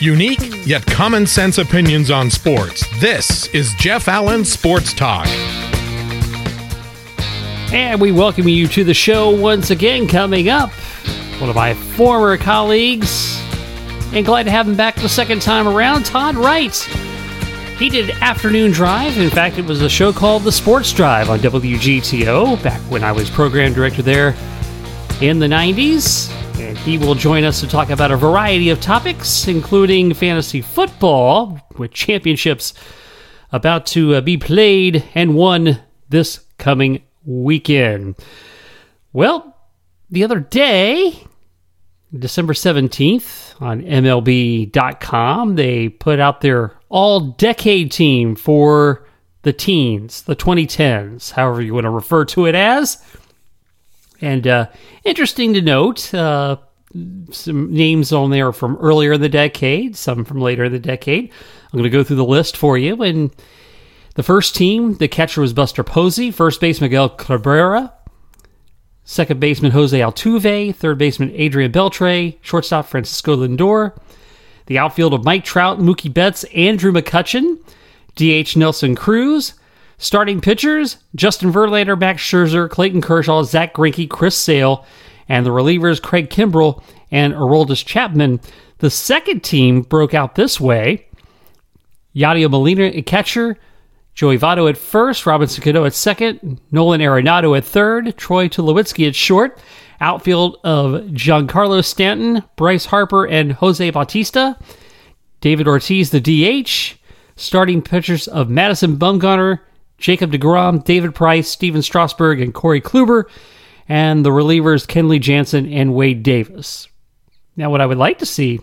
Unique yet common sense opinions on sports. This is Jeff Allen Sports Talk. And we welcome you to the show once again. Coming up, one of my former colleagues, and glad to have him back the second time around, Todd Wright. He did Afternoon Drive. In fact, it was a show called The Sports Drive on WGTO back when I was program director there in the 90s. And he will join us to talk about a variety of topics, including fantasy football, with championships about to uh, be played and won this coming weekend. Well, the other day, December 17th, on MLB.com, they put out their all decade team for the teens, the 2010s, however you want to refer to it as. And uh, interesting to note, uh, some names on there from earlier in the decade, some from later in the decade. I'm going to go through the list for you. And the first team, the catcher was Buster Posey, first base Miguel Cabrera, second baseman Jose Altuve, third baseman Adrian Beltre, shortstop Francisco Lindor, the outfield of Mike Trout, Mookie Betts, Andrew McCutchen, DH Nelson Cruz, starting pitchers Justin Verlander, Max Scherzer, Clayton Kershaw, Zach Greinke, Chris Sale, and the relievers Craig Kimbrel and Aroldis Chapman. The second team broke out this way. Yadier Molina at catcher, Joey Votto at first, Robinson Cano at second, Nolan Arenado at third, Troy Tulowitzki at short, outfield of Giancarlo Stanton, Bryce Harper, and Jose Bautista, David Ortiz the DH, starting pitchers of Madison Bumgarner, Jacob DeGrom, David Price, Stephen Strasburg, and Corey Kluber, and the relievers Kenley Jansen and Wade Davis. Now, what I would like to see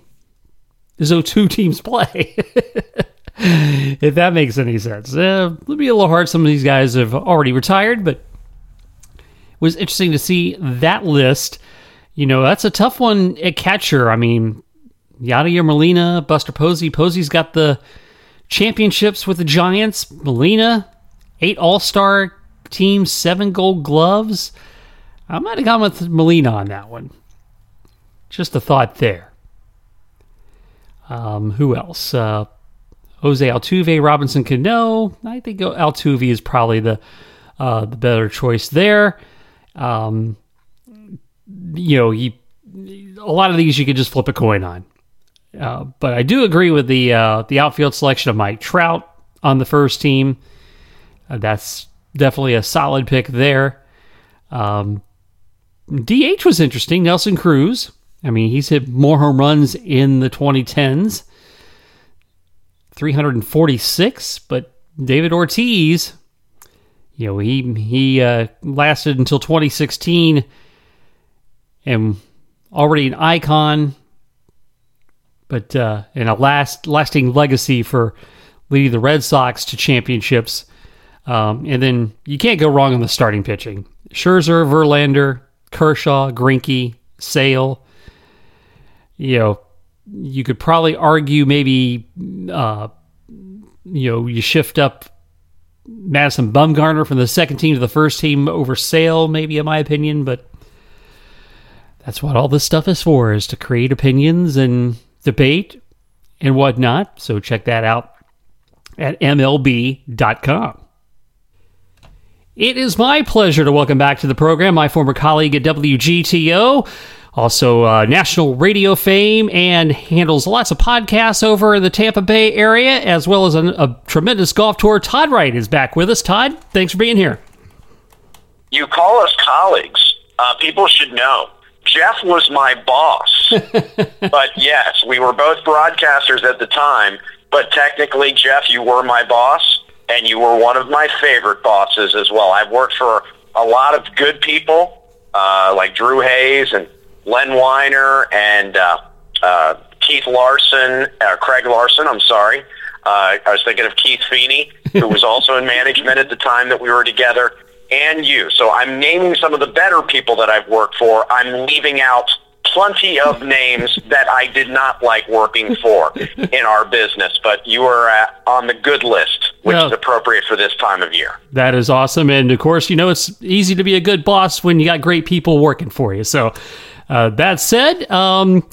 is those two teams play. if that makes any sense. Uh, it'll be a little hard. Some of these guys have already retired, but it was interesting to see that list. You know, that's a tough one at catcher. I mean, Yadier Molina, Buster Posey. Posey's got the championships with the Giants. Molina, eight All Star teams, seven Gold Gloves. I might have gone with Molina on that one. Just a thought there. Um, who else? Uh, Jose Altuve, Robinson Cano. I think Altuve is probably the uh, the better choice there. Um, you know, you, a lot of these you could just flip a coin on. Uh, but I do agree with the uh, the outfield selection of Mike Trout on the first team. Uh, that's definitely a solid pick there. Um, DH was interesting. Nelson Cruz. I mean, he's hit more home runs in the 2010s. 346, but David Ortiz, you know, he he uh, lasted until 2016 and already an icon, but uh, and a last lasting legacy for leading the Red Sox to championships. Um, and then you can't go wrong on the starting pitching. Scherzer, Verlander, Kershaw, Greinke, Sale. You know, you could probably argue maybe, uh, you know, you shift up Madison Bumgarner from the second team to the first team over Sale, maybe in my opinion, but that's what all this stuff is for, is to create opinions and debate and whatnot. So check that out at MLB.com. It is my pleasure to welcome back to the program my former colleague at WGTO, also uh, national radio fame, and handles lots of podcasts over in the Tampa Bay area, as well as a, a tremendous golf tour. Todd Wright is back with us. Todd, thanks for being here. You call us colleagues. Uh, people should know. Jeff was my boss. but yes, we were both broadcasters at the time. But technically, Jeff, you were my boss and you were one of my favorite bosses as well. I've worked for a lot of good people, uh, like Drew Hayes and Len Weiner and uh, uh, Keith Larson, uh, Craig Larson. I'm sorry. Uh, I was thinking of Keith Feeney, who was also in management at the time that we were together, and you. So I'm naming some of the better people that I've worked for. I'm leaving out plenty of names that I did not like working for in our business, but you are uh, on the good list, which well, is appropriate for this time of year. That is awesome. And of course, you know, it's easy to be a good boss when you got great people working for you. So, uh, that said, um,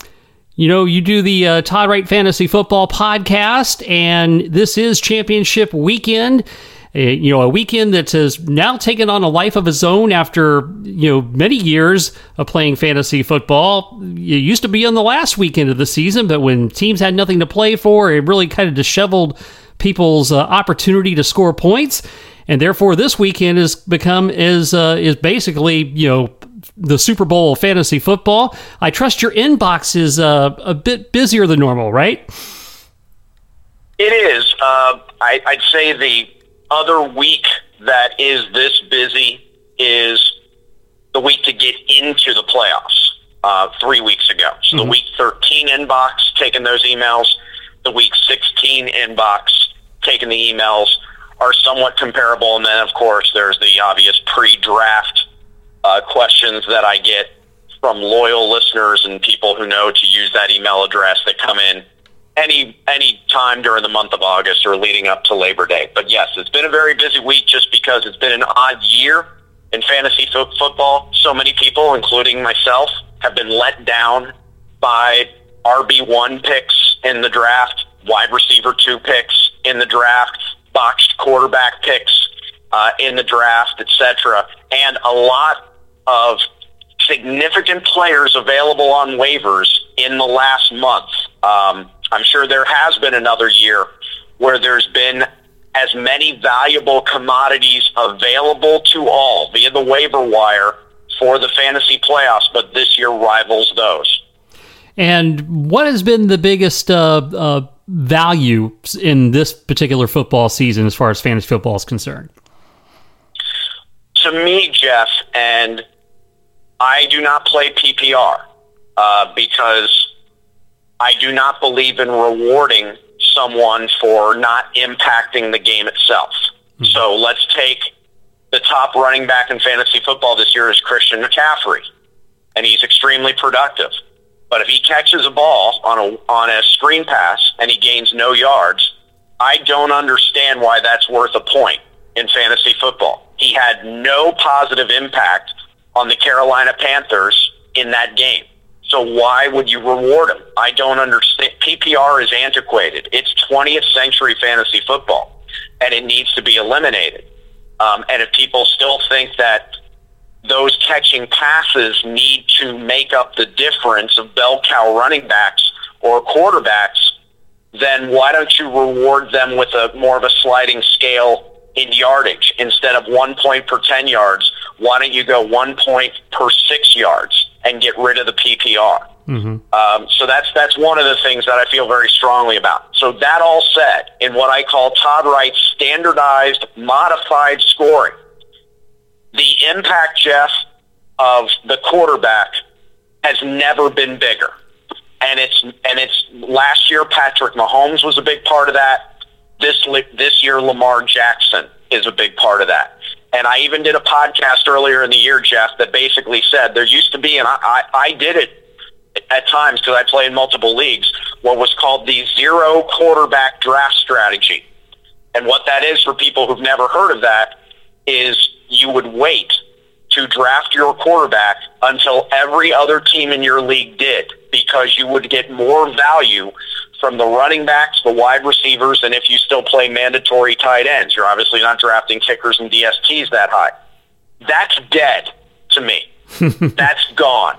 You know, you do the uh, Todd Wright Fantasy Football podcast, and this is championship weekend. Uh, you know, a weekend that has now taken on a life of its own after, you know, many years of playing fantasy football. It used to be on the last weekend of the season, but when teams had nothing to play for, it really kind of disheveled people's uh, opportunity to score points. And therefore, this weekend has become is uh, is basically you know the Super Bowl of fantasy football. I trust your inbox is uh, a bit busier than normal, right? It is. Uh, I, I'd say the other week that is this busy is the week to get into the playoffs. Uh, three weeks ago, so mm-hmm. the week 13 inbox taking those emails, the week 16 inbox taking the emails are somewhat comparable, and then of course there's the obvious pre-draft uh, questions that I get from loyal listeners and people who know to use that email address that come in any any time during the month of August or leading up to Labor Day. But yes, it's been a very busy week just because it's been an odd year in fantasy fo- football. So many people, including myself, have been let down by RB one picks in the draft, wide receiver two picks in the draft, boxed quarterback picks uh, in the draft, etc., and a lot of significant players available on waivers in the last month. Um, I'm sure there has been another year where there's been as many valuable commodities available to all via the waiver wire for the fantasy playoffs, but this year rivals those. And what has been the biggest uh, uh, value in this particular football season as far as fantasy football is concerned? To me, Jeff, and I do not play PPR uh, because I do not believe in rewarding someone for not impacting the game itself. Mm-hmm. So let's take the top running back in fantasy football this year is Christian McCaffrey, and he's extremely productive. But if he catches a ball on a on a screen pass and he gains no yards, I don't understand why that's worth a point in fantasy football. He had no positive impact on the Carolina Panthers in that game. So why would you reward him? I don't understand. PPR is antiquated. It's 20th century fantasy football, and it needs to be eliminated. Um, and if people still think that those catching passes need to make up the difference of bell cow running backs or quarterbacks, then why don't you reward them with a more of a sliding scale in yardage instead of one point per 10 yards? Why don't you go one point per six yards and get rid of the PPR? Mm-hmm. Um, so that's that's one of the things that I feel very strongly about. So that all said, in what I call Todd Wright's standardized modified scoring, the impact, Jeff, of the quarterback has never been bigger. And it's and it's last year Patrick Mahomes was a big part of that. This this year Lamar Jackson is a big part of that. And I even did a podcast earlier in the year, Jeff, that basically said there used to be, and I, I, I did it at times because I play in multiple leagues, what was called the zero quarterback draft strategy. And what that is for people who've never heard of that is you would wait to draft your quarterback until every other team in your league did because you would get more value from the running backs, the wide receivers, and if you still play mandatory tight ends. You're obviously not drafting kickers and DSTs that high. That's dead to me. That's gone.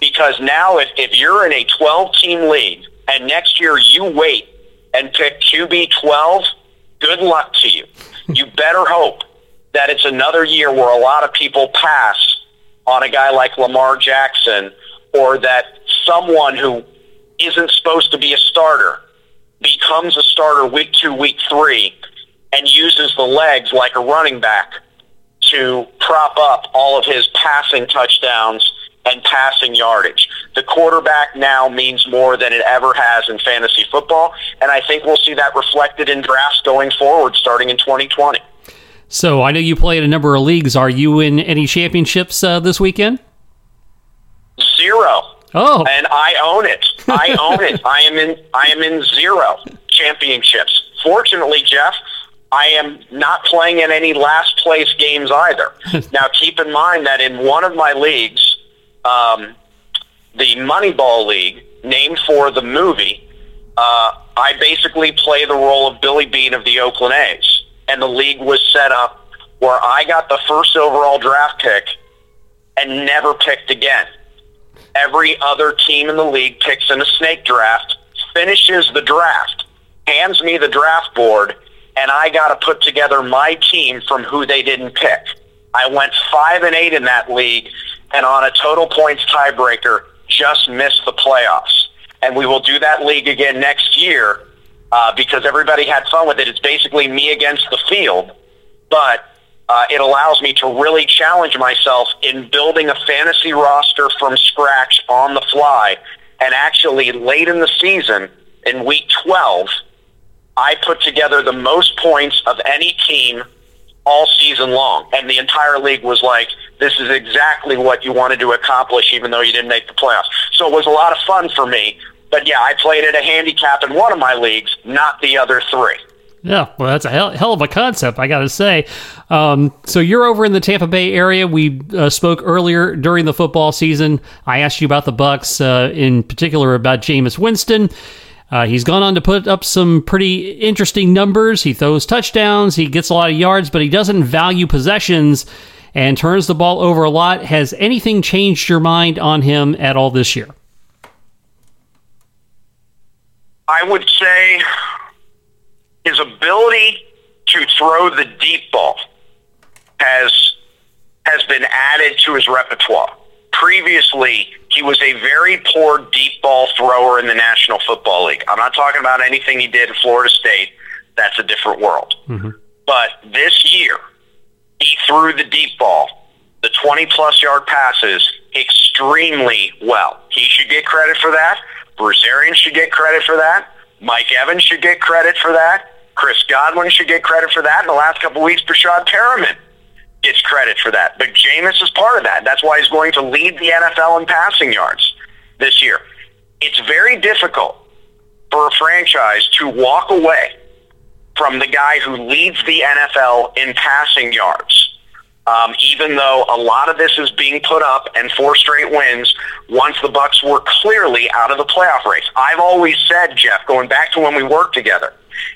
Because now if, if you're in a 12-team league and next year you wait and pick QB 12, good luck to you. You better hope that it's another year where a lot of people pass on a guy like Lamar Jackson or that someone who isn't supposed to be a starter becomes a starter week two, week three, and uses the legs like a running back to prop up all of his passing touchdowns and passing yardage. The quarterback now means more than it ever has in fantasy football, and I think we'll see that reflected in drafts going forward starting in 2020. So I know you play in a number of leagues. Are you in any championships uh, this weekend? Zero. Oh, and I own it. I own it. I am in. I am in zero championships. Fortunately, Jeff, I am not playing in any last place games either. now, keep in mind that in one of my leagues, um, the Moneyball League, named for the movie. Uh, I basically play the role of Billy Beane of the Oakland A's, and the league was set up where I got the first overall draft pick and never picked again. Every other team in the league picks in a snake draft, finishes the draft, hands me the draft board, and I got to put together my team from who they didn't pick. I went five and eight in that league, and on a total points tiebreaker, just missed the playoffs. And we will do that league again next year uh, because everybody had fun with it. It's basically me against the field, but uh, it allows me to really challenge myself in building a fantasy roster from scratch on the fly. And actually, late in the season, in week 12, I put together the most points of any team all season long. And the entire league was like, this is exactly what you wanted to accomplish, even though you didn't make the playoffs. So it was a lot of fun for me. But yeah, I played at a handicap in one of my leagues, not the other three. Yeah, well, that's a hell, hell of a concept, I got to say. Um, so you're over in the Tampa Bay area. We uh, spoke earlier during the football season. I asked you about the Bucs, uh, in particular about Jameis Winston. Uh, he's gone on to put up some pretty interesting numbers. He throws touchdowns, he gets a lot of yards, but he doesn't value possessions and turns the ball over a lot. Has anything changed your mind on him at all this year? I would say his ability to throw the deep ball has has been added to his repertoire. Previously, he was a very poor deep ball thrower in the National Football League. I'm not talking about anything he did in Florida State. That's a different world. Mm-hmm. But this year, he threw the deep ball, the 20 plus yard passes extremely well. He should get credit for that. Bruce Arians should get credit for that. Mike Evans should get credit for that. Chris Godwin should get credit for that. In the last couple weeks, Breshad Perriman gets credit for that. But Jameis is part of that. That's why he's going to lead the NFL in passing yards this year. It's very difficult for a franchise to walk away from the guy who leads the NFL in passing yards. Um, even though a lot of this is being put up and four straight wins once the Bucs were clearly out of the playoff race. I've always said, Jeff, going back to when we worked together,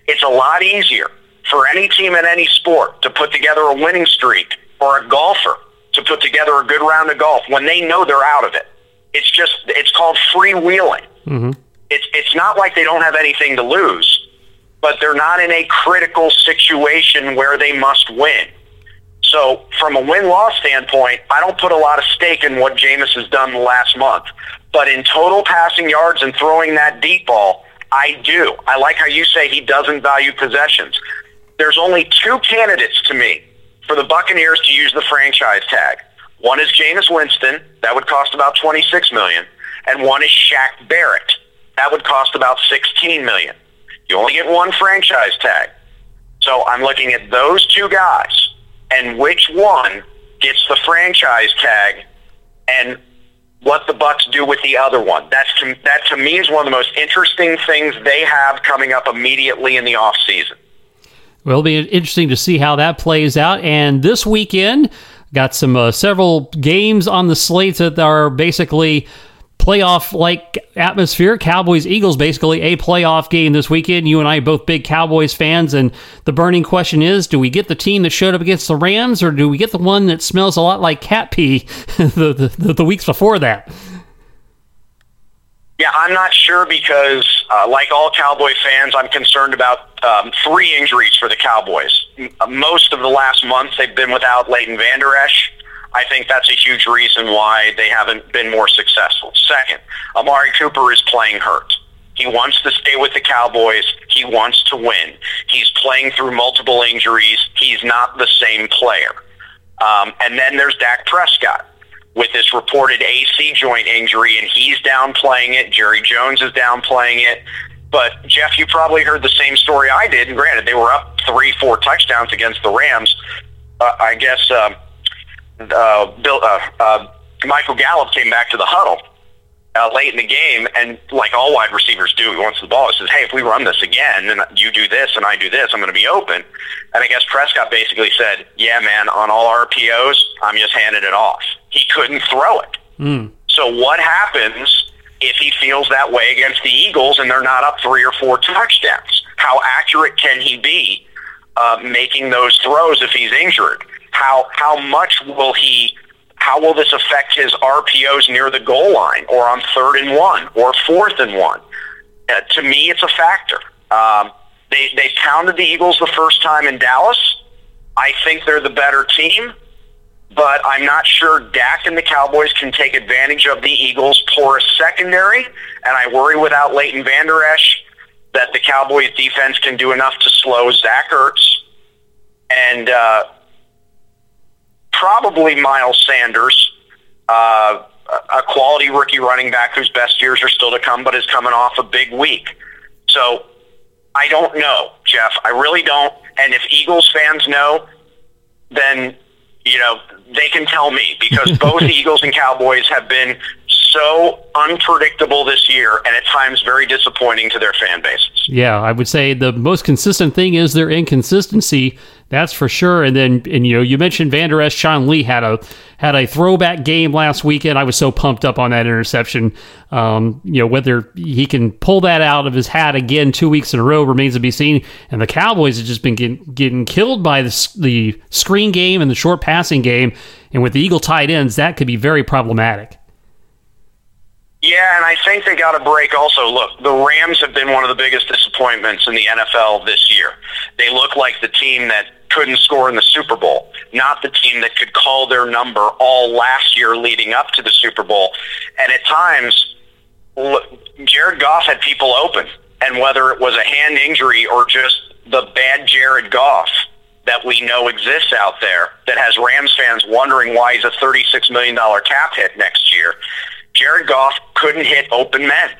it's a lot easier for any team in any sport to put together a winning streak or a golfer to put together a good round of golf when they know they're out of it. It's just it's called freewheeling. Mm-hmm. It's it's not like they don't have anything to lose, but they're not in a critical situation where they must win. So from a win-loss standpoint, I don't put a lot of stake in what Jameis has done the last month. But in total passing yards and throwing that deep ball, I do. I like how you say he doesn't value possessions. There's only two candidates to me for the Buccaneers to use the franchise tag. One is Jameis Winston. That would cost about $26 million. And one is Shaq Barrett. That would cost about 16 million. You only get one franchise tag. So I'm looking at those two guys and which one gets the franchise tag and what the Bucs do with the other one. That's to, that to me is one of the most interesting things they have coming up immediately in the off season. Well, it'll be interesting to see how that plays out. And this weekend, got some uh, several games on the slate that are basically playoff like atmosphere. Cowboys Eagles basically a playoff game this weekend. You and I both big Cowboys fans, and the burning question is: Do we get the team that showed up against the Rams, or do we get the one that smells a lot like cat pee the, the, the weeks before that? Yeah, I'm not sure because, uh, like all Cowboy fans, I'm concerned about um, three injuries for the Cowboys. Most of the last month, they've been without Leighton Vander Esch. I think that's a huge reason why they haven't been more successful. Second, Amari Cooper is playing hurt. He wants to stay with the Cowboys. He wants to win. He's playing through multiple injuries. He's not the same player. Um, and then there's Dak Prescott with this reported AC joint injury, and he's downplaying it. Jerry Jones is downplaying it. But Jeff, you probably heard the same story I did. And granted, they were up three, four touchdowns against the Rams. Uh, I guess uh, uh, Bill, uh, uh, Michael Gallup came back to the huddle uh, late in the game, and like all wide receivers do, he wants the ball. He says, "Hey, if we run this again, and you do this, and I do this, I'm going to be open." And I guess Prescott basically said, "Yeah, man, on all RPOs, I'm just handing it off." He couldn't throw it. Mm. So what happens if he feels that way against the Eagles and they're not up three or four touchdowns? How accurate can he be uh, making those throws if he's injured? How how much will he? How will this affect his RPOs near the goal line, or on third and one, or fourth and one? Uh, to me, it's a factor. Um, they they pounded the Eagles the first time in Dallas. I think they're the better team but I'm not sure Dak and the Cowboys can take advantage of the Eagles' porous secondary, and I worry without Leighton Vander Esch that the Cowboys' defense can do enough to slow Zach Ertz and uh, probably Miles Sanders, uh, a quality rookie running back whose best years are still to come, but is coming off a big week. So I don't know, Jeff. I really don't. And if Eagles fans know, then you know, they can tell me because both Eagles and Cowboys have been so unpredictable this year and at times very disappointing to their fan bases. Yeah, I would say the most consistent thing is their inconsistency. That's for sure. And then, and you know, you mentioned Vander Esch. Sean Lee had a had a throwback game last weekend. I was so pumped up on that interception. Um, you know, whether he can pull that out of his hat again two weeks in a row remains to be seen. And the Cowboys have just been getting, getting killed by the, the screen game and the short passing game. And with the Eagle tight ends, that could be very problematic. Yeah, and I think they got a break also. Look, the Rams have been one of the biggest disappointments in the NFL this year. They look like the team that couldn't score in the Super Bowl, not the team that could call their number all last year leading up to the Super Bowl. And at times, Jared Goff had people open, and whether it was a hand injury or just the bad Jared Goff that we know exists out there that has Rams fans wondering why he's a $36 million cap hit next year, Jared Goff couldn't hit open men.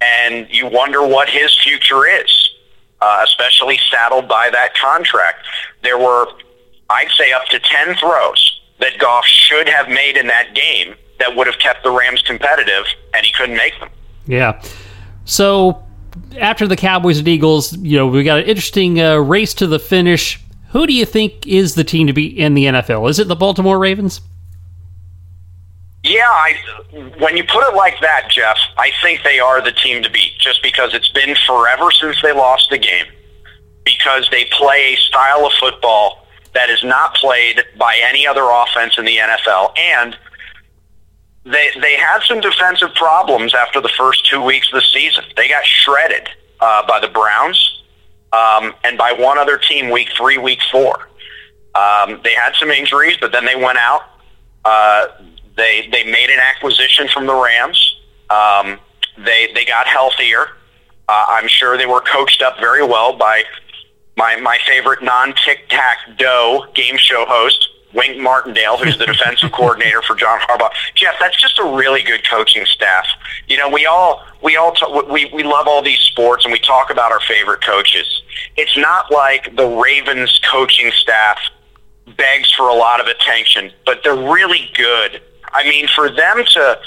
And you wonder what his future is, uh, especially saddled by that contract. There were, I'd say, up to 10 throws that Goff should have made in that game that would have kept the Rams competitive, and he couldn't make them. Yeah. So after the Cowboys and Eagles, you know, we got an interesting uh, race to the finish. Who do you think is the team to be in the NFL? Is it the Baltimore Ravens? Yeah, I, when you put it like that, Jeff, I think they are the team to beat just because it's been forever since they lost the game, because they play a style of football that is not played by any other offense in the NFL, and they they had some defensive problems after the first two weeks of the season. They got shredded uh, by the Browns um, and by one other team week three, week four. Um, they had some injuries, but then they went out. Uh, they they made an acquisition from the Rams. Um, they they got healthier. Uh, I'm sure they were coached up very well by my my favorite non tic tac dough game show host Wink Martindale, who's the defensive coordinator for John Harbaugh. Jeff, that's just a really good coaching staff. You know, we all we all t- we we love all these sports and we talk about our favorite coaches. It's not like the Ravens coaching staff begs for a lot of attention, but they're really good I mean, for them to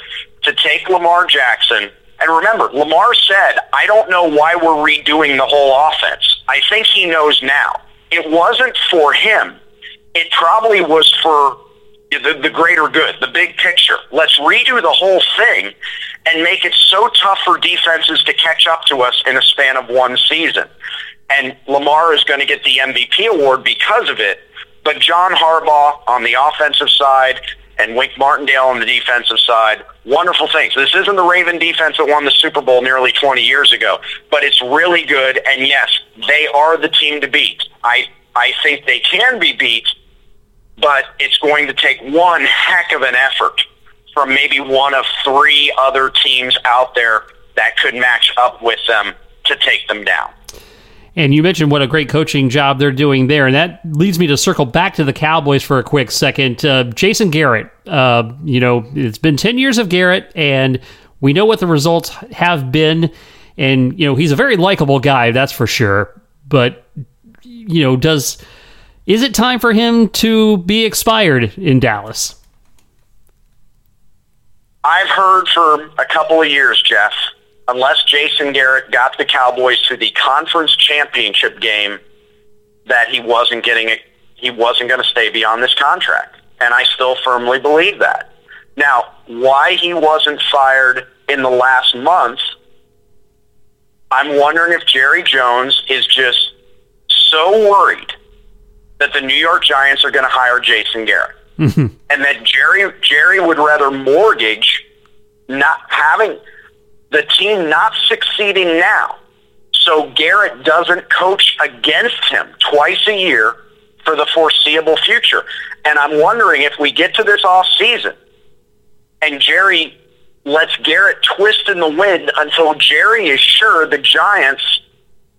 to take Lamar Jackson and remember, Lamar said, "I don't know why we're redoing the whole offense." I think he knows now. It wasn't for him. It probably was for the, the greater good, the big picture. Let's redo the whole thing and make it so tough for defenses to catch up to us in a span of one season. And Lamar is going to get the MVP award because of it. But John Harbaugh on the offensive side and Wink Martindale on the defensive side. Wonderful things. This isn't the Raven defense that won the Super Bowl nearly 20 years ago, but it's really good. And yes, they are the team to beat. I, I think they can be beat, but it's going to take one heck of an effort from maybe one of three other teams out there that could match up with them to take them down. And you mentioned what a great coaching job they're doing there, and that leads me to circle back to the Cowboys for a quick second. Uh, Jason Garrett, uh, you know, it's been ten years of Garrett, and we know what the results have been. And you know, he's a very likable guy, that's for sure. But you know, does is it time for him to be expired in Dallas? I've heard for a couple of years, Jeff, unless Jason Garrett got the Cowboys to the conference championship game, that he wasn't getting it. He wasn't going to stay beyond this contract, and I still firmly believe that. Now, why he wasn't fired in the last month, I'm wondering if Jerry Jones is just so worried that the New York Giants are going to hire Jason Garrett, mm-hmm. and that Jerry Jerry would rather mortgage not having the team not succeeding now, so Garrett doesn't coach against him twice a year for the foreseeable future. And I'm wondering if we get to this off season and Jerry lets Garrett twist in the wind until Jerry is sure the Giants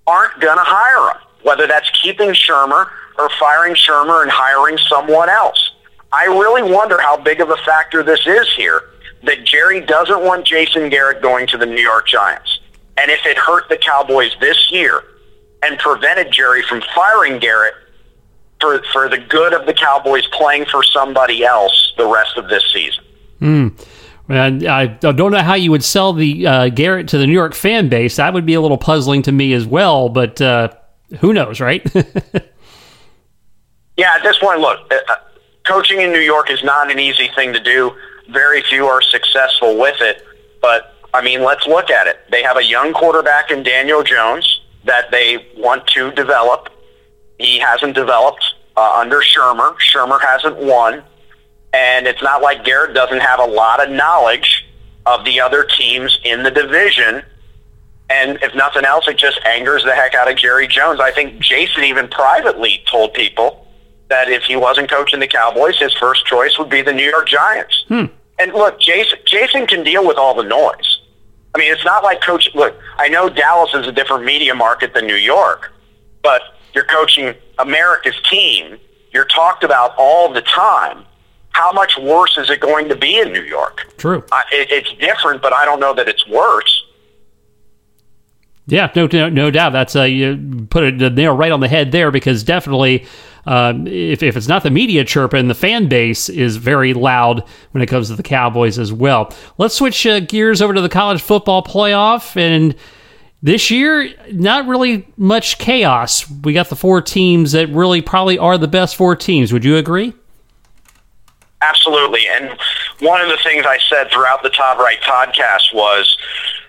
aren't going to hire him, whether that's keeping Shurmur or firing Shurmur and hiring someone else. I really wonder how big of a factor this is here that Jerry doesn't want Jason Garrett going to the New York Giants. And if it hurt the Cowboys this year and prevented Jerry from firing Garrett for, for the good of the Cowboys playing for somebody else the rest of this season. Hmm. And I don't know how you would sell the uh, Garrett to the New York fan base. That would be a little puzzling to me as well. But uh, who knows, right? yeah, at this point, look, uh, uh, coaching in New York is not an easy thing to do. Very few are successful with it. But I mean, let's look at it. They have a young quarterback in Daniel Jones that they want to develop. He hasn't developed uh, under Shurmur. Shurmur hasn't won. And it's not like Garrett doesn't have a lot of knowledge of the other teams in the division. And if nothing else, it just angers the heck out of Jerry Jones. I think Jason even privately told people that if he wasn't coaching the Cowboys, his first choice would be the New York Giants. Hmm. And look, Jason, Jason can deal with all the noise. I mean, it's not like coach. Look, I know Dallas is a different media market than New York, but you're coaching America's team. You're talked about all the time how much worse is it going to be in New York? True. It, it's different, but I don't know that it's worse. Yeah, no, no, no doubt. That's uh, you put it the nail right on the head there because definitely, um, if if it's not the media chirping, the fan base is very loud when it comes to the Cowboys as well. Let's switch uh, gears over to the college football playoff and. This year, not really much chaos. We got the four teams that really probably are the best four teams. Would you agree? Absolutely. And one of the things I said throughout the Todd Wright podcast was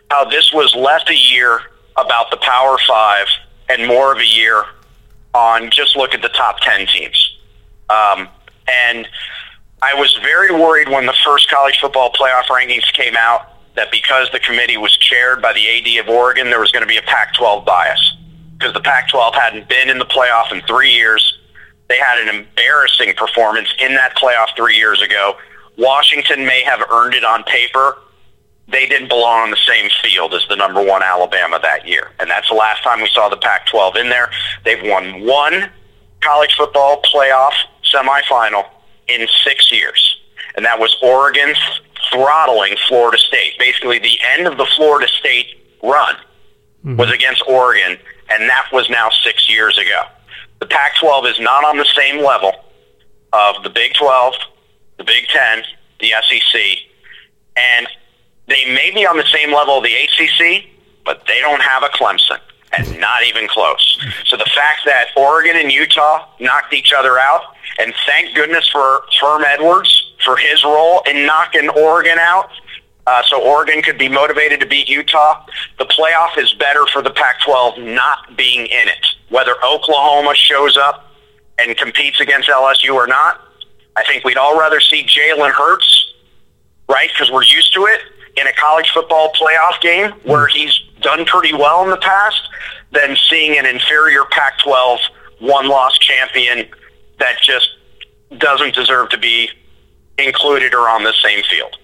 how this was less a year about the Power Five and more of a year on just look at the top 10 teams. Um, and I was very worried when the first college football playoff rankings came out that because the committee was chaired by the AD of Oregon, there was going to be a Pac 12 bias because the Pac 12 hadn't been in the playoff in three years they had an embarrassing performance in that playoff three years ago. Washington may have earned it on paper. They didn't belong on the same field as the number one Alabama that year. And that's the last time we saw the Pac 12 in there. They've won one college football playoff semifinal in six years. And that was Oregon throttling Florida State. Basically, the end of the Florida State run mm-hmm. was against Oregon, and that was now six years ago. The Pac-12 is not on the same level of the Big 12, the Big 10, the SEC, and they may be on the same level of the ACC, but they don't have a Clemson, and not even close. So the fact that Oregon and Utah knocked each other out, and thank goodness for Herm Edwards for his role in knocking Oregon out, uh, so Oregon could be motivated to beat Utah. The playoff is better for the Pac-12 not being in it whether Oklahoma shows up and competes against LSU or not. I think we'd all rather see Jalen Hurts, right? Because we're used to it in a college football playoff game where he's done pretty well in the past than seeing an inferior Pac-12 one-loss champion that just doesn't deserve to be included or on the same field.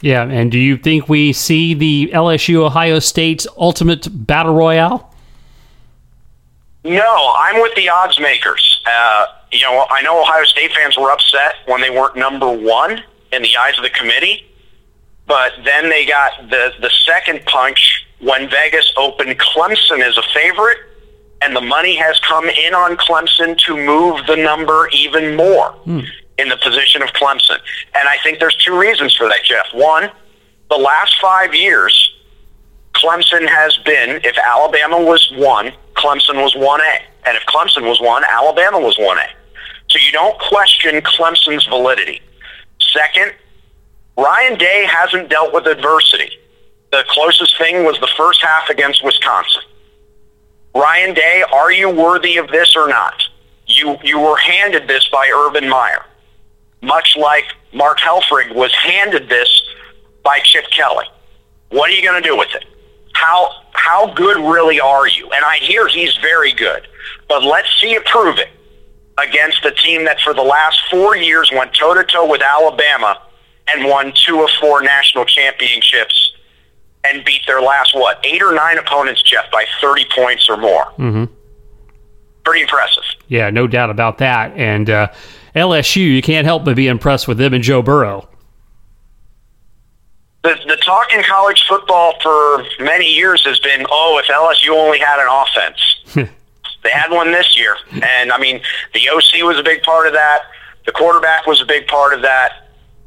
Yeah, and do you think we see the LSU Ohio State ultimate battle royale? No, I'm with the odds makers. Uh, you know, I know Ohio State fans were upset when they weren't number one in the eyes of the committee, but then they got the the second punch when Vegas opened Clemson as a favorite, and the money has come in on Clemson to move the number even more hmm. in the position of Clemson. And I think there's two reasons for that, Jeff. One, the last five years, Clemson has been, if Alabama was one, Clemson was 1A. And if Clemson was 1, Alabama was 1A. So you don't question Clemson's validity. Second, Ryan Day hasn't dealt with adversity. The closest thing was the first half against Wisconsin. Ryan Day, are you worthy of this or not? You you were handed this by Urban Meyer, much like Mark Helfrich was handed this by Chip Kelly. What are you going to do with it? How how good really are you? And I hear he's very good, but let's see you prove it against a team that for the last four years went toe to toe with Alabama and won two of four national championships and beat their last what eight or nine opponents, Jeff, by thirty points or more. Mm-hmm. Pretty impressive. Yeah, no doubt about that. And uh, LSU, you can't help but be impressed with them and Joe Burrow. The, the talk in college football for many years has been, oh, if LSU only had an offense. they had one this year. And, I mean, the OC was a big part of that. The quarterback was a big part of that.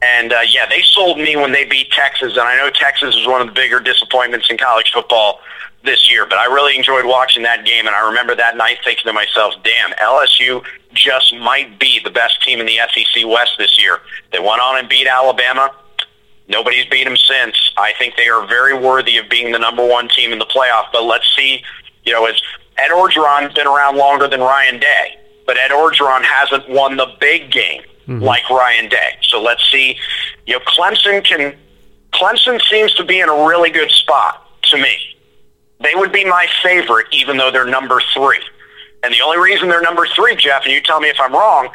And, uh, yeah, they sold me when they beat Texas. And I know Texas was one of the bigger disappointments in college football this year. But I really enjoyed watching that game. And I remember that night thinking to myself, damn, LSU just might be the best team in the SEC West this year. They went on and beat Alabama. Nobody's beat them since. I think they are very worthy of being the number one team in the playoff. But let's see, you know, as Ed Orgeron's been around longer than Ryan Day, but Ed Orgeron hasn't won the big game mm-hmm. like Ryan Day. So let's see. You know, Clemson can. Clemson seems to be in a really good spot to me. They would be my favorite, even though they're number three. And the only reason they're number three, Jeff, and you tell me if I'm wrong,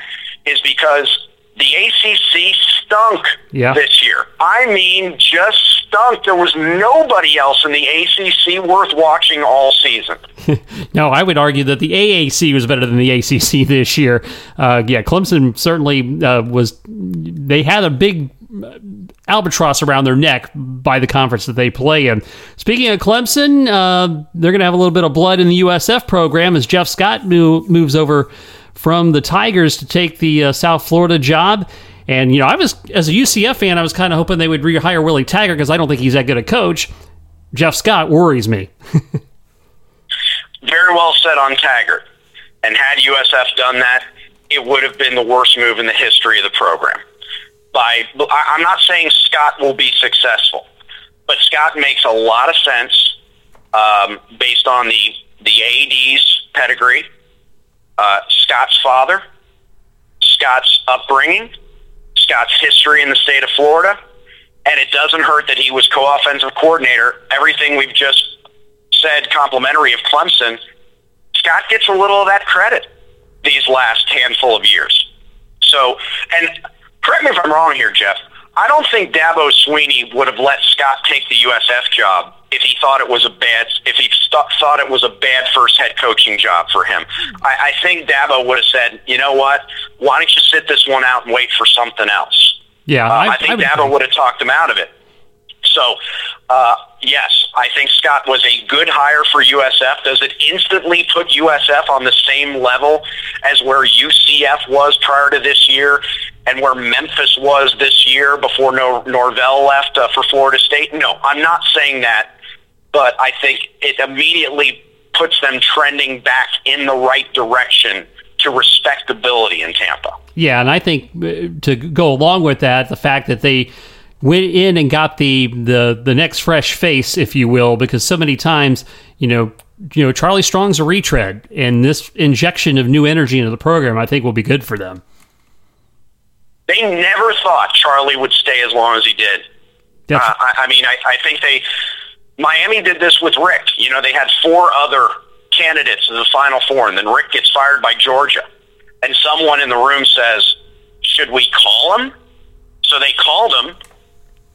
is because the ACC stunk yeah. this year. I mean, just stunk. There was nobody else in the ACC worth watching all season. no, I would argue that the AAC was better than the ACC this year. Uh, yeah, Clemson certainly uh, was. They had a big uh, albatross around their neck by the conference that they play in. Speaking of Clemson, uh, they're going to have a little bit of blood in the USF program as Jeff Scott move, moves over from the Tigers to take the uh, South Florida job. And, you know, I was, as a UCF fan, I was kind of hoping they would rehire Willie Taggart because I don't think he's that good a coach. Jeff Scott worries me. Very well said on Taggart. And had USF done that, it would have been the worst move in the history of the program. By, I'm not saying Scott will be successful, but Scott makes a lot of sense um, based on the the AD's pedigree, uh, Scott's father, Scott's upbringing, Scott's history in the state of Florida, and it doesn't hurt that he was co-offensive coordinator. Everything we've just said complimentary of Clemson, Scott gets a little of that credit these last handful of years. So, and correct me if I'm wrong here, Jeff. I don't think Dabo Swinney would have let Scott take the USF job if he thought it was a bad if he st- thought it was a bad first head coaching job for him. I, I think Dabo would have said, you know what, why don't you sit this one out and wait for something else? Yeah, uh, I, I, think I Dabo think. would have talked him out of it. So, uh, yes, I think Scott was a good hire for USF. Does it instantly put USF on the same level as where UCF was prior to this year and where Memphis was this year before Nor- Norvell left uh, for Florida State? No, I'm not saying that but I think it immediately puts them trending back in the right direction to respectability in Tampa. Yeah, and I think uh, to go along with that, the fact that they went in and got the the the next fresh face, if you will, because so many times, you know, you know, Charlie Strong's a retread, and this injection of new energy into the program, I think, will be good for them. They never thought Charlie would stay as long as he did. Uh, I, I mean, I, I think they Miami did this with Richt. You know, they had four other candidates in the Final Four, and then Richt gets fired by Georgia. And someone in the room says, should we call him? So they called him,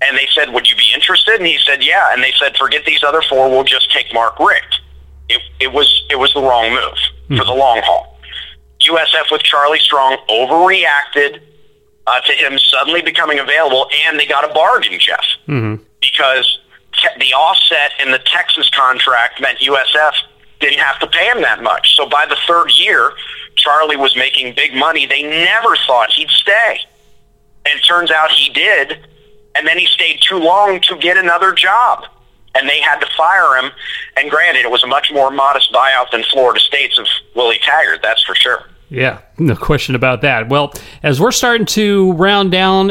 and they said, would you be interested? And he said, yeah. And they said, forget these other four. We'll just take Mark Richt. It, it was it was the wrong move for the long haul. USF with Charlie Strong overreacted uh, to him suddenly becoming available, and they got a bargain, Jeff, mm-hmm. because the offset in the Texas contract meant USF didn't have to pay him that much. So by the third year, Charlie was making big money. They never thought he'd stay. And it turns out he did. And then he stayed too long to get another job. And they had to fire him. And granted, it was a much more modest buyout than Florida State's of Willie Taggart, that's for sure. Yeah, no question about that. Well, as we're starting to round down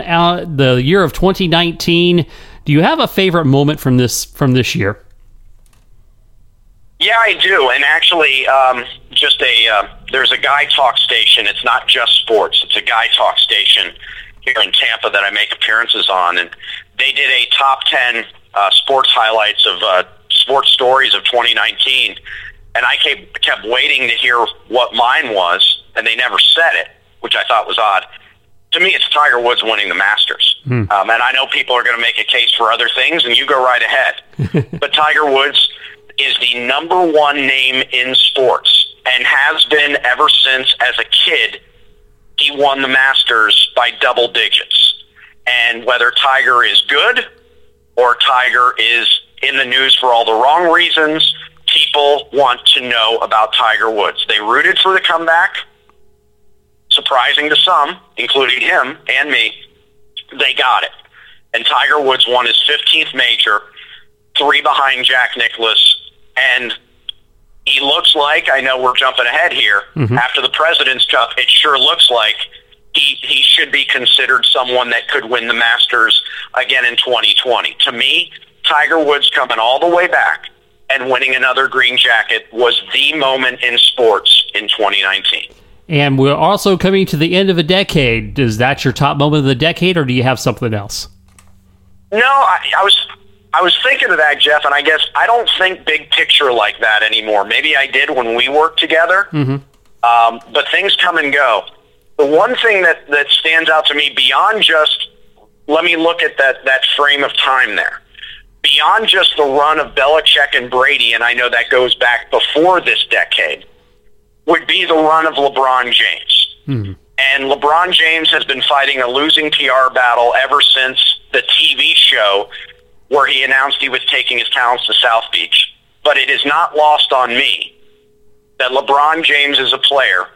the year of 2019, Do you have a favorite moment from this from this year? Yeah, I do. And actually, um, just a uh, there's a guy talk station. It's not just sports. It's a guy talk station here in Tampa that I make appearances on, and they did a top ten uh, sports highlights of uh, sports stories of 2019. And I kept kept waiting to hear what mine was, and they never said it, which I thought was odd. To me, it's Tiger Woods winning the Masters. Um, and I know people are going to make a case for other things, and you go right ahead. but Tiger Woods is the number one name in sports and has been ever since as a kid he won the Masters by double digits. And whether Tiger is good or Tiger is in the news for all the wrong reasons, people want to know about Tiger Woods. They rooted for the comeback, surprising to some, including him and me. They got it. And Tiger Woods won his 15th major, three behind Jack Nicklaus, and he looks like I know we're jumping ahead here. Mm-hmm. After the President's Cup, it sure looks like he he should be considered someone that could win the Masters again in 2020. To me, Tiger Woods coming all the way back and winning another green jacket was the moment in sports in 2019. And we're also coming to the end of a decade. Is that your top moment of the decade, or do you have something else? No, I, I was I was thinking of that, Jeff, and I guess I don't think big picture like that anymore. Maybe I did when we worked together, um, but things come and go. The one thing that that stands out to me beyond just let me look at that that frame of time there. Beyond just the run of Belichick and Brady, and I know that goes back before this decade, would be the run of LeBron James. Hmm. And LeBron James has been fighting a losing PR battle ever since the TV show where he announced he was taking his talents to South Beach. But it is not lost on me that LeBron James is a player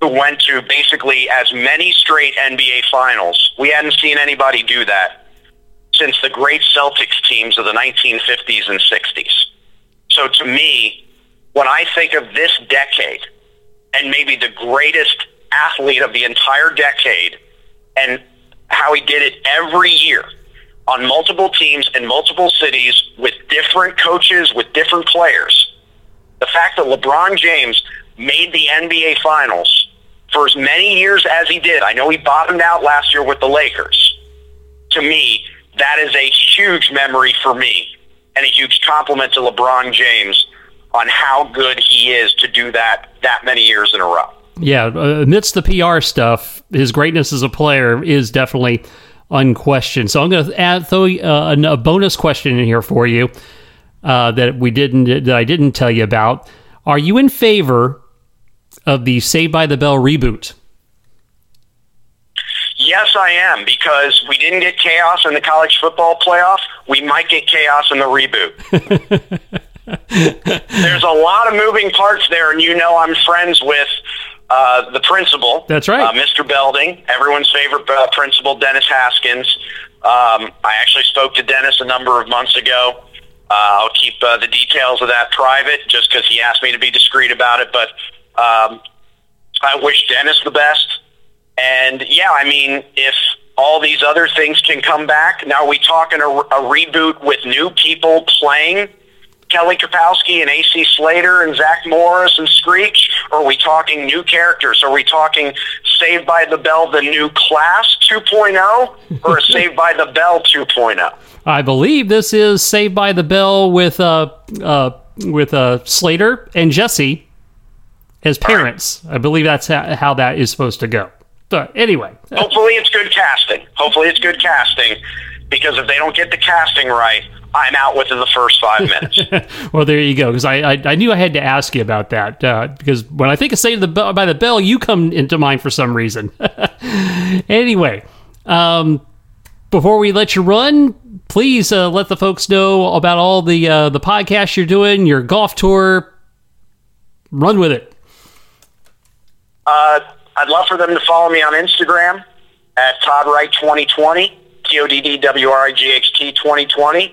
who went to basically as many straight NBA finals. We hadn't seen anybody do that since the great Celtics teams of the 1950s and 60s. So to me, when I think of this decade and maybe the greatest athlete of the entire decade and how he did it every year on multiple teams in multiple cities with different coaches, with different players, the fact that LeBron James made the NBA Finals for as many years as he did, I know he bottomed out last year with the Lakers. To me, that is a huge memory for me and a huge compliment to LeBron James on how good he is to do that that many years in a row. Yeah, uh, amidst the PR stuff, his greatness as a player is definitely unquestioned. So I'm going to add throw uh, a a bonus question in here for you uh, that we didn't that I didn't tell you about. Are you in favor of the Saved by the Bell reboot? Yes, I am because we didn't get chaos in the college football playoff. We might get chaos in the reboot. There's a lot of moving parts there, and you know I'm friends with uh, the principal. That's right. uh, Mr. Belding, everyone's favorite uh, principal, Dennis Haskins. Um, I actually spoke to Dennis a number of months ago. Uh, I'll keep uh, the details of that private, just because he asked me to be discreet about it. But um, I wish Dennis the best. And yeah, I mean, if all these other things can come back, now we talking a, a reboot with new people playing Kelly Kapowski and AC Slater and Zach Morris and Screech? Or are we talking new characters? Are we talking Saved by the Bell, the new class 2.0, or Saved by the Bell 2.0? I believe this is Saved by the Bell with uh, uh, with uh, Slater and Jesse as parents. I believe that's how, how that is supposed to go. But anyway, Hopefully it's good casting. Hopefully it's good casting, because if they don't get the casting right, I'm out within the first five minutes. well, there you go. Because I, I I knew I had to ask you about that uh, because when I think of Saved the Bell, by the Bell, you come into mind for some reason. anyway, um, before we let you run, please uh, let the folks know about all the uh, the podcasts you're doing, your golf tour. Run with it. Uh, I'd love for them to follow me on Instagram at Todd Wright 2020, T O D D W R I G H T 2020.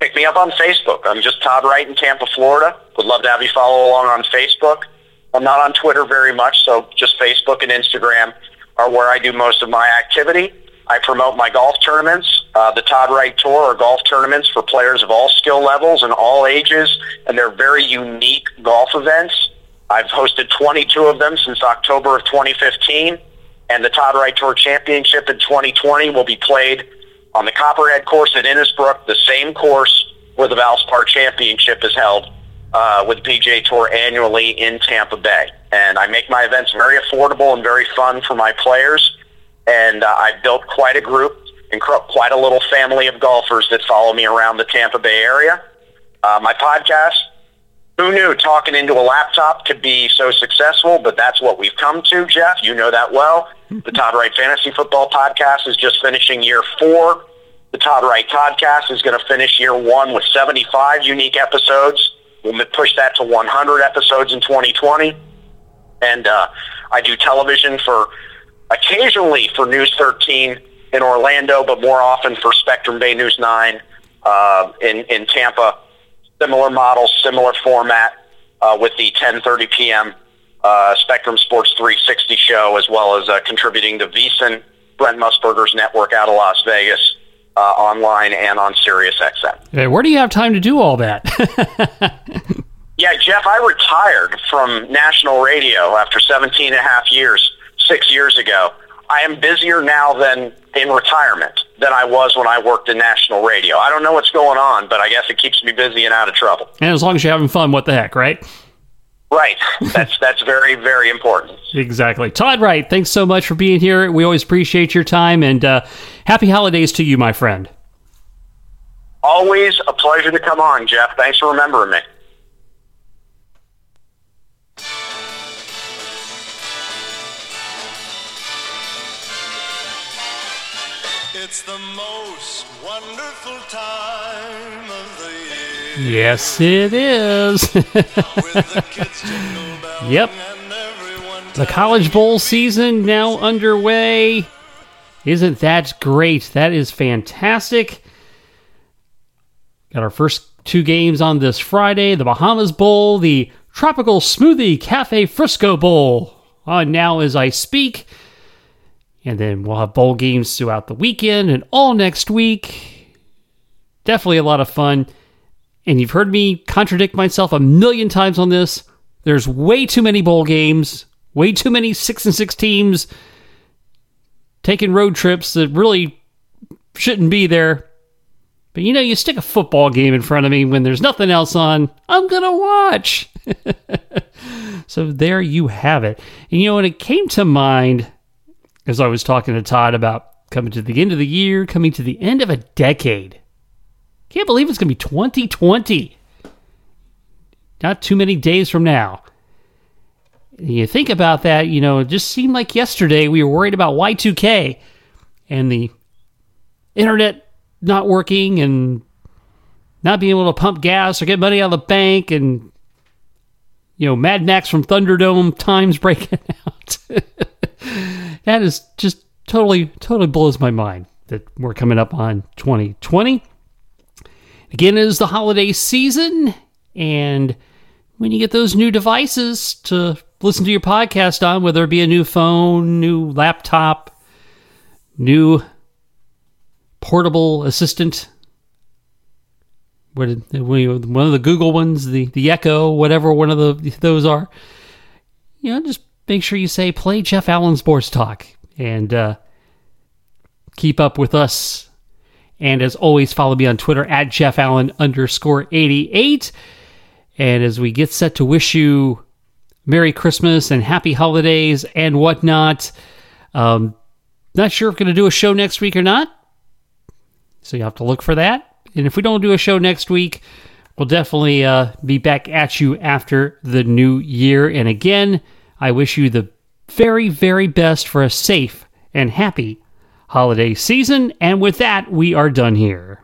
Pick me up on Facebook. I'm just Todd Wright in Tampa, Florida. Would love to have you follow along on Facebook. I'm not on Twitter very much, so just Facebook and Instagram are where I do most of my activity. I promote my golf tournaments Uh, the Todd Wright Tour are golf tournaments for players of all skill levels and all ages, and they're very unique golf events. I've hosted 22 of them since October of 2015, and the Todd Wright Tour Championship in 2020 will be played on the Copperhead course at Innisbrook, the same course where the Valspar Championship is held uh, with PGA Tour annually in Tampa Bay. And I make my events very affordable and very fun for my players. And uh, I've built quite a group and quite a little family of golfers that follow me around the Tampa Bay area. Uh, my podcast, who knew talking into a laptop could be so successful, but that's what we've come to, Jeff. You know that well. The Todd Wright Fantasy Football Podcast is just finishing year four. The Todd Wright Podcast is going to finish year one with 75 unique episodes. We'll push that to 100 episodes in 2020. And uh, I do television for occasionally for News 13 in Orlando, but more often for Spectrum Bay News 9 uh, in, in Tampa. Similar model, similar format uh, with the 10.30 p.m. Uh, Spectrum Sports 360 show, as well as uh, contributing to VSiN, Brent Musburger's network out of Las Vegas, uh, online and on Sirius XM. where do you have time to do all that? yeah, Jeff, I retired from national radio after 17 and a half years, six years ago. I am busier now than in retirement than I was when I worked in national radio. I don't know what's going on, but I guess it keeps me busy and out of trouble. And as long as you're having fun, what the heck, right? Right. That's that's very very important. exactly. Todd Wright, thanks so much for being here. We always appreciate your time and uh, happy holidays to you, my friend. Always a pleasure to come on, Jeff. Thanks for remembering me. It's the most wonderful time of the year. Yes, it is. yep. The College Bowl season now underway. Isn't that great? That is fantastic. Got our first two games on this Friday the Bahamas Bowl, the Tropical Smoothie Cafe Frisco Bowl on now as I speak. And then we'll have bowl games throughout the weekend and all next week. Definitely a lot of fun. And you've heard me contradict myself a million times on this. There's way too many bowl games, way too many six and six teams taking road trips that really shouldn't be there. But you know, you stick a football game in front of me when there's nothing else on, I'm going to watch. so there you have it. And you know, when it came to mind as I was talking to Todd about coming to the end of the year, coming to the end of a decade. Can't believe it's going to be 2020. Not too many days from now. You think about that, you know, it just seemed like yesterday we were worried about Y2K and the internet not working and not being able to pump gas or get money out of the bank and, you know, Mad Max from Thunderdome times breaking out. that is just totally, totally blows my mind that we're coming up on 2020. Again, it is the holiday season, and when you get those new devices to listen to your podcast on, whether it be a new phone, new laptop, new portable assistant, what one of the Google ones, the the Echo, whatever one of the those are, you know, just make sure you say play Jeff Allen Sports Talk and uh, keep up with us. And as always, follow me on Twitter at Jeff Allen underscore 88. And as we get set to wish you Merry Christmas and Happy Holidays and whatnot, um, not sure if we're going to do a show next week or not. So you have to look for that. And if we don't do a show next week, we'll definitely uh, be back at you after the new year. And again, I wish you the very, very best for a safe and happy holiday season. And with that, we are done here.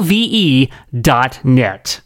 V E dot net.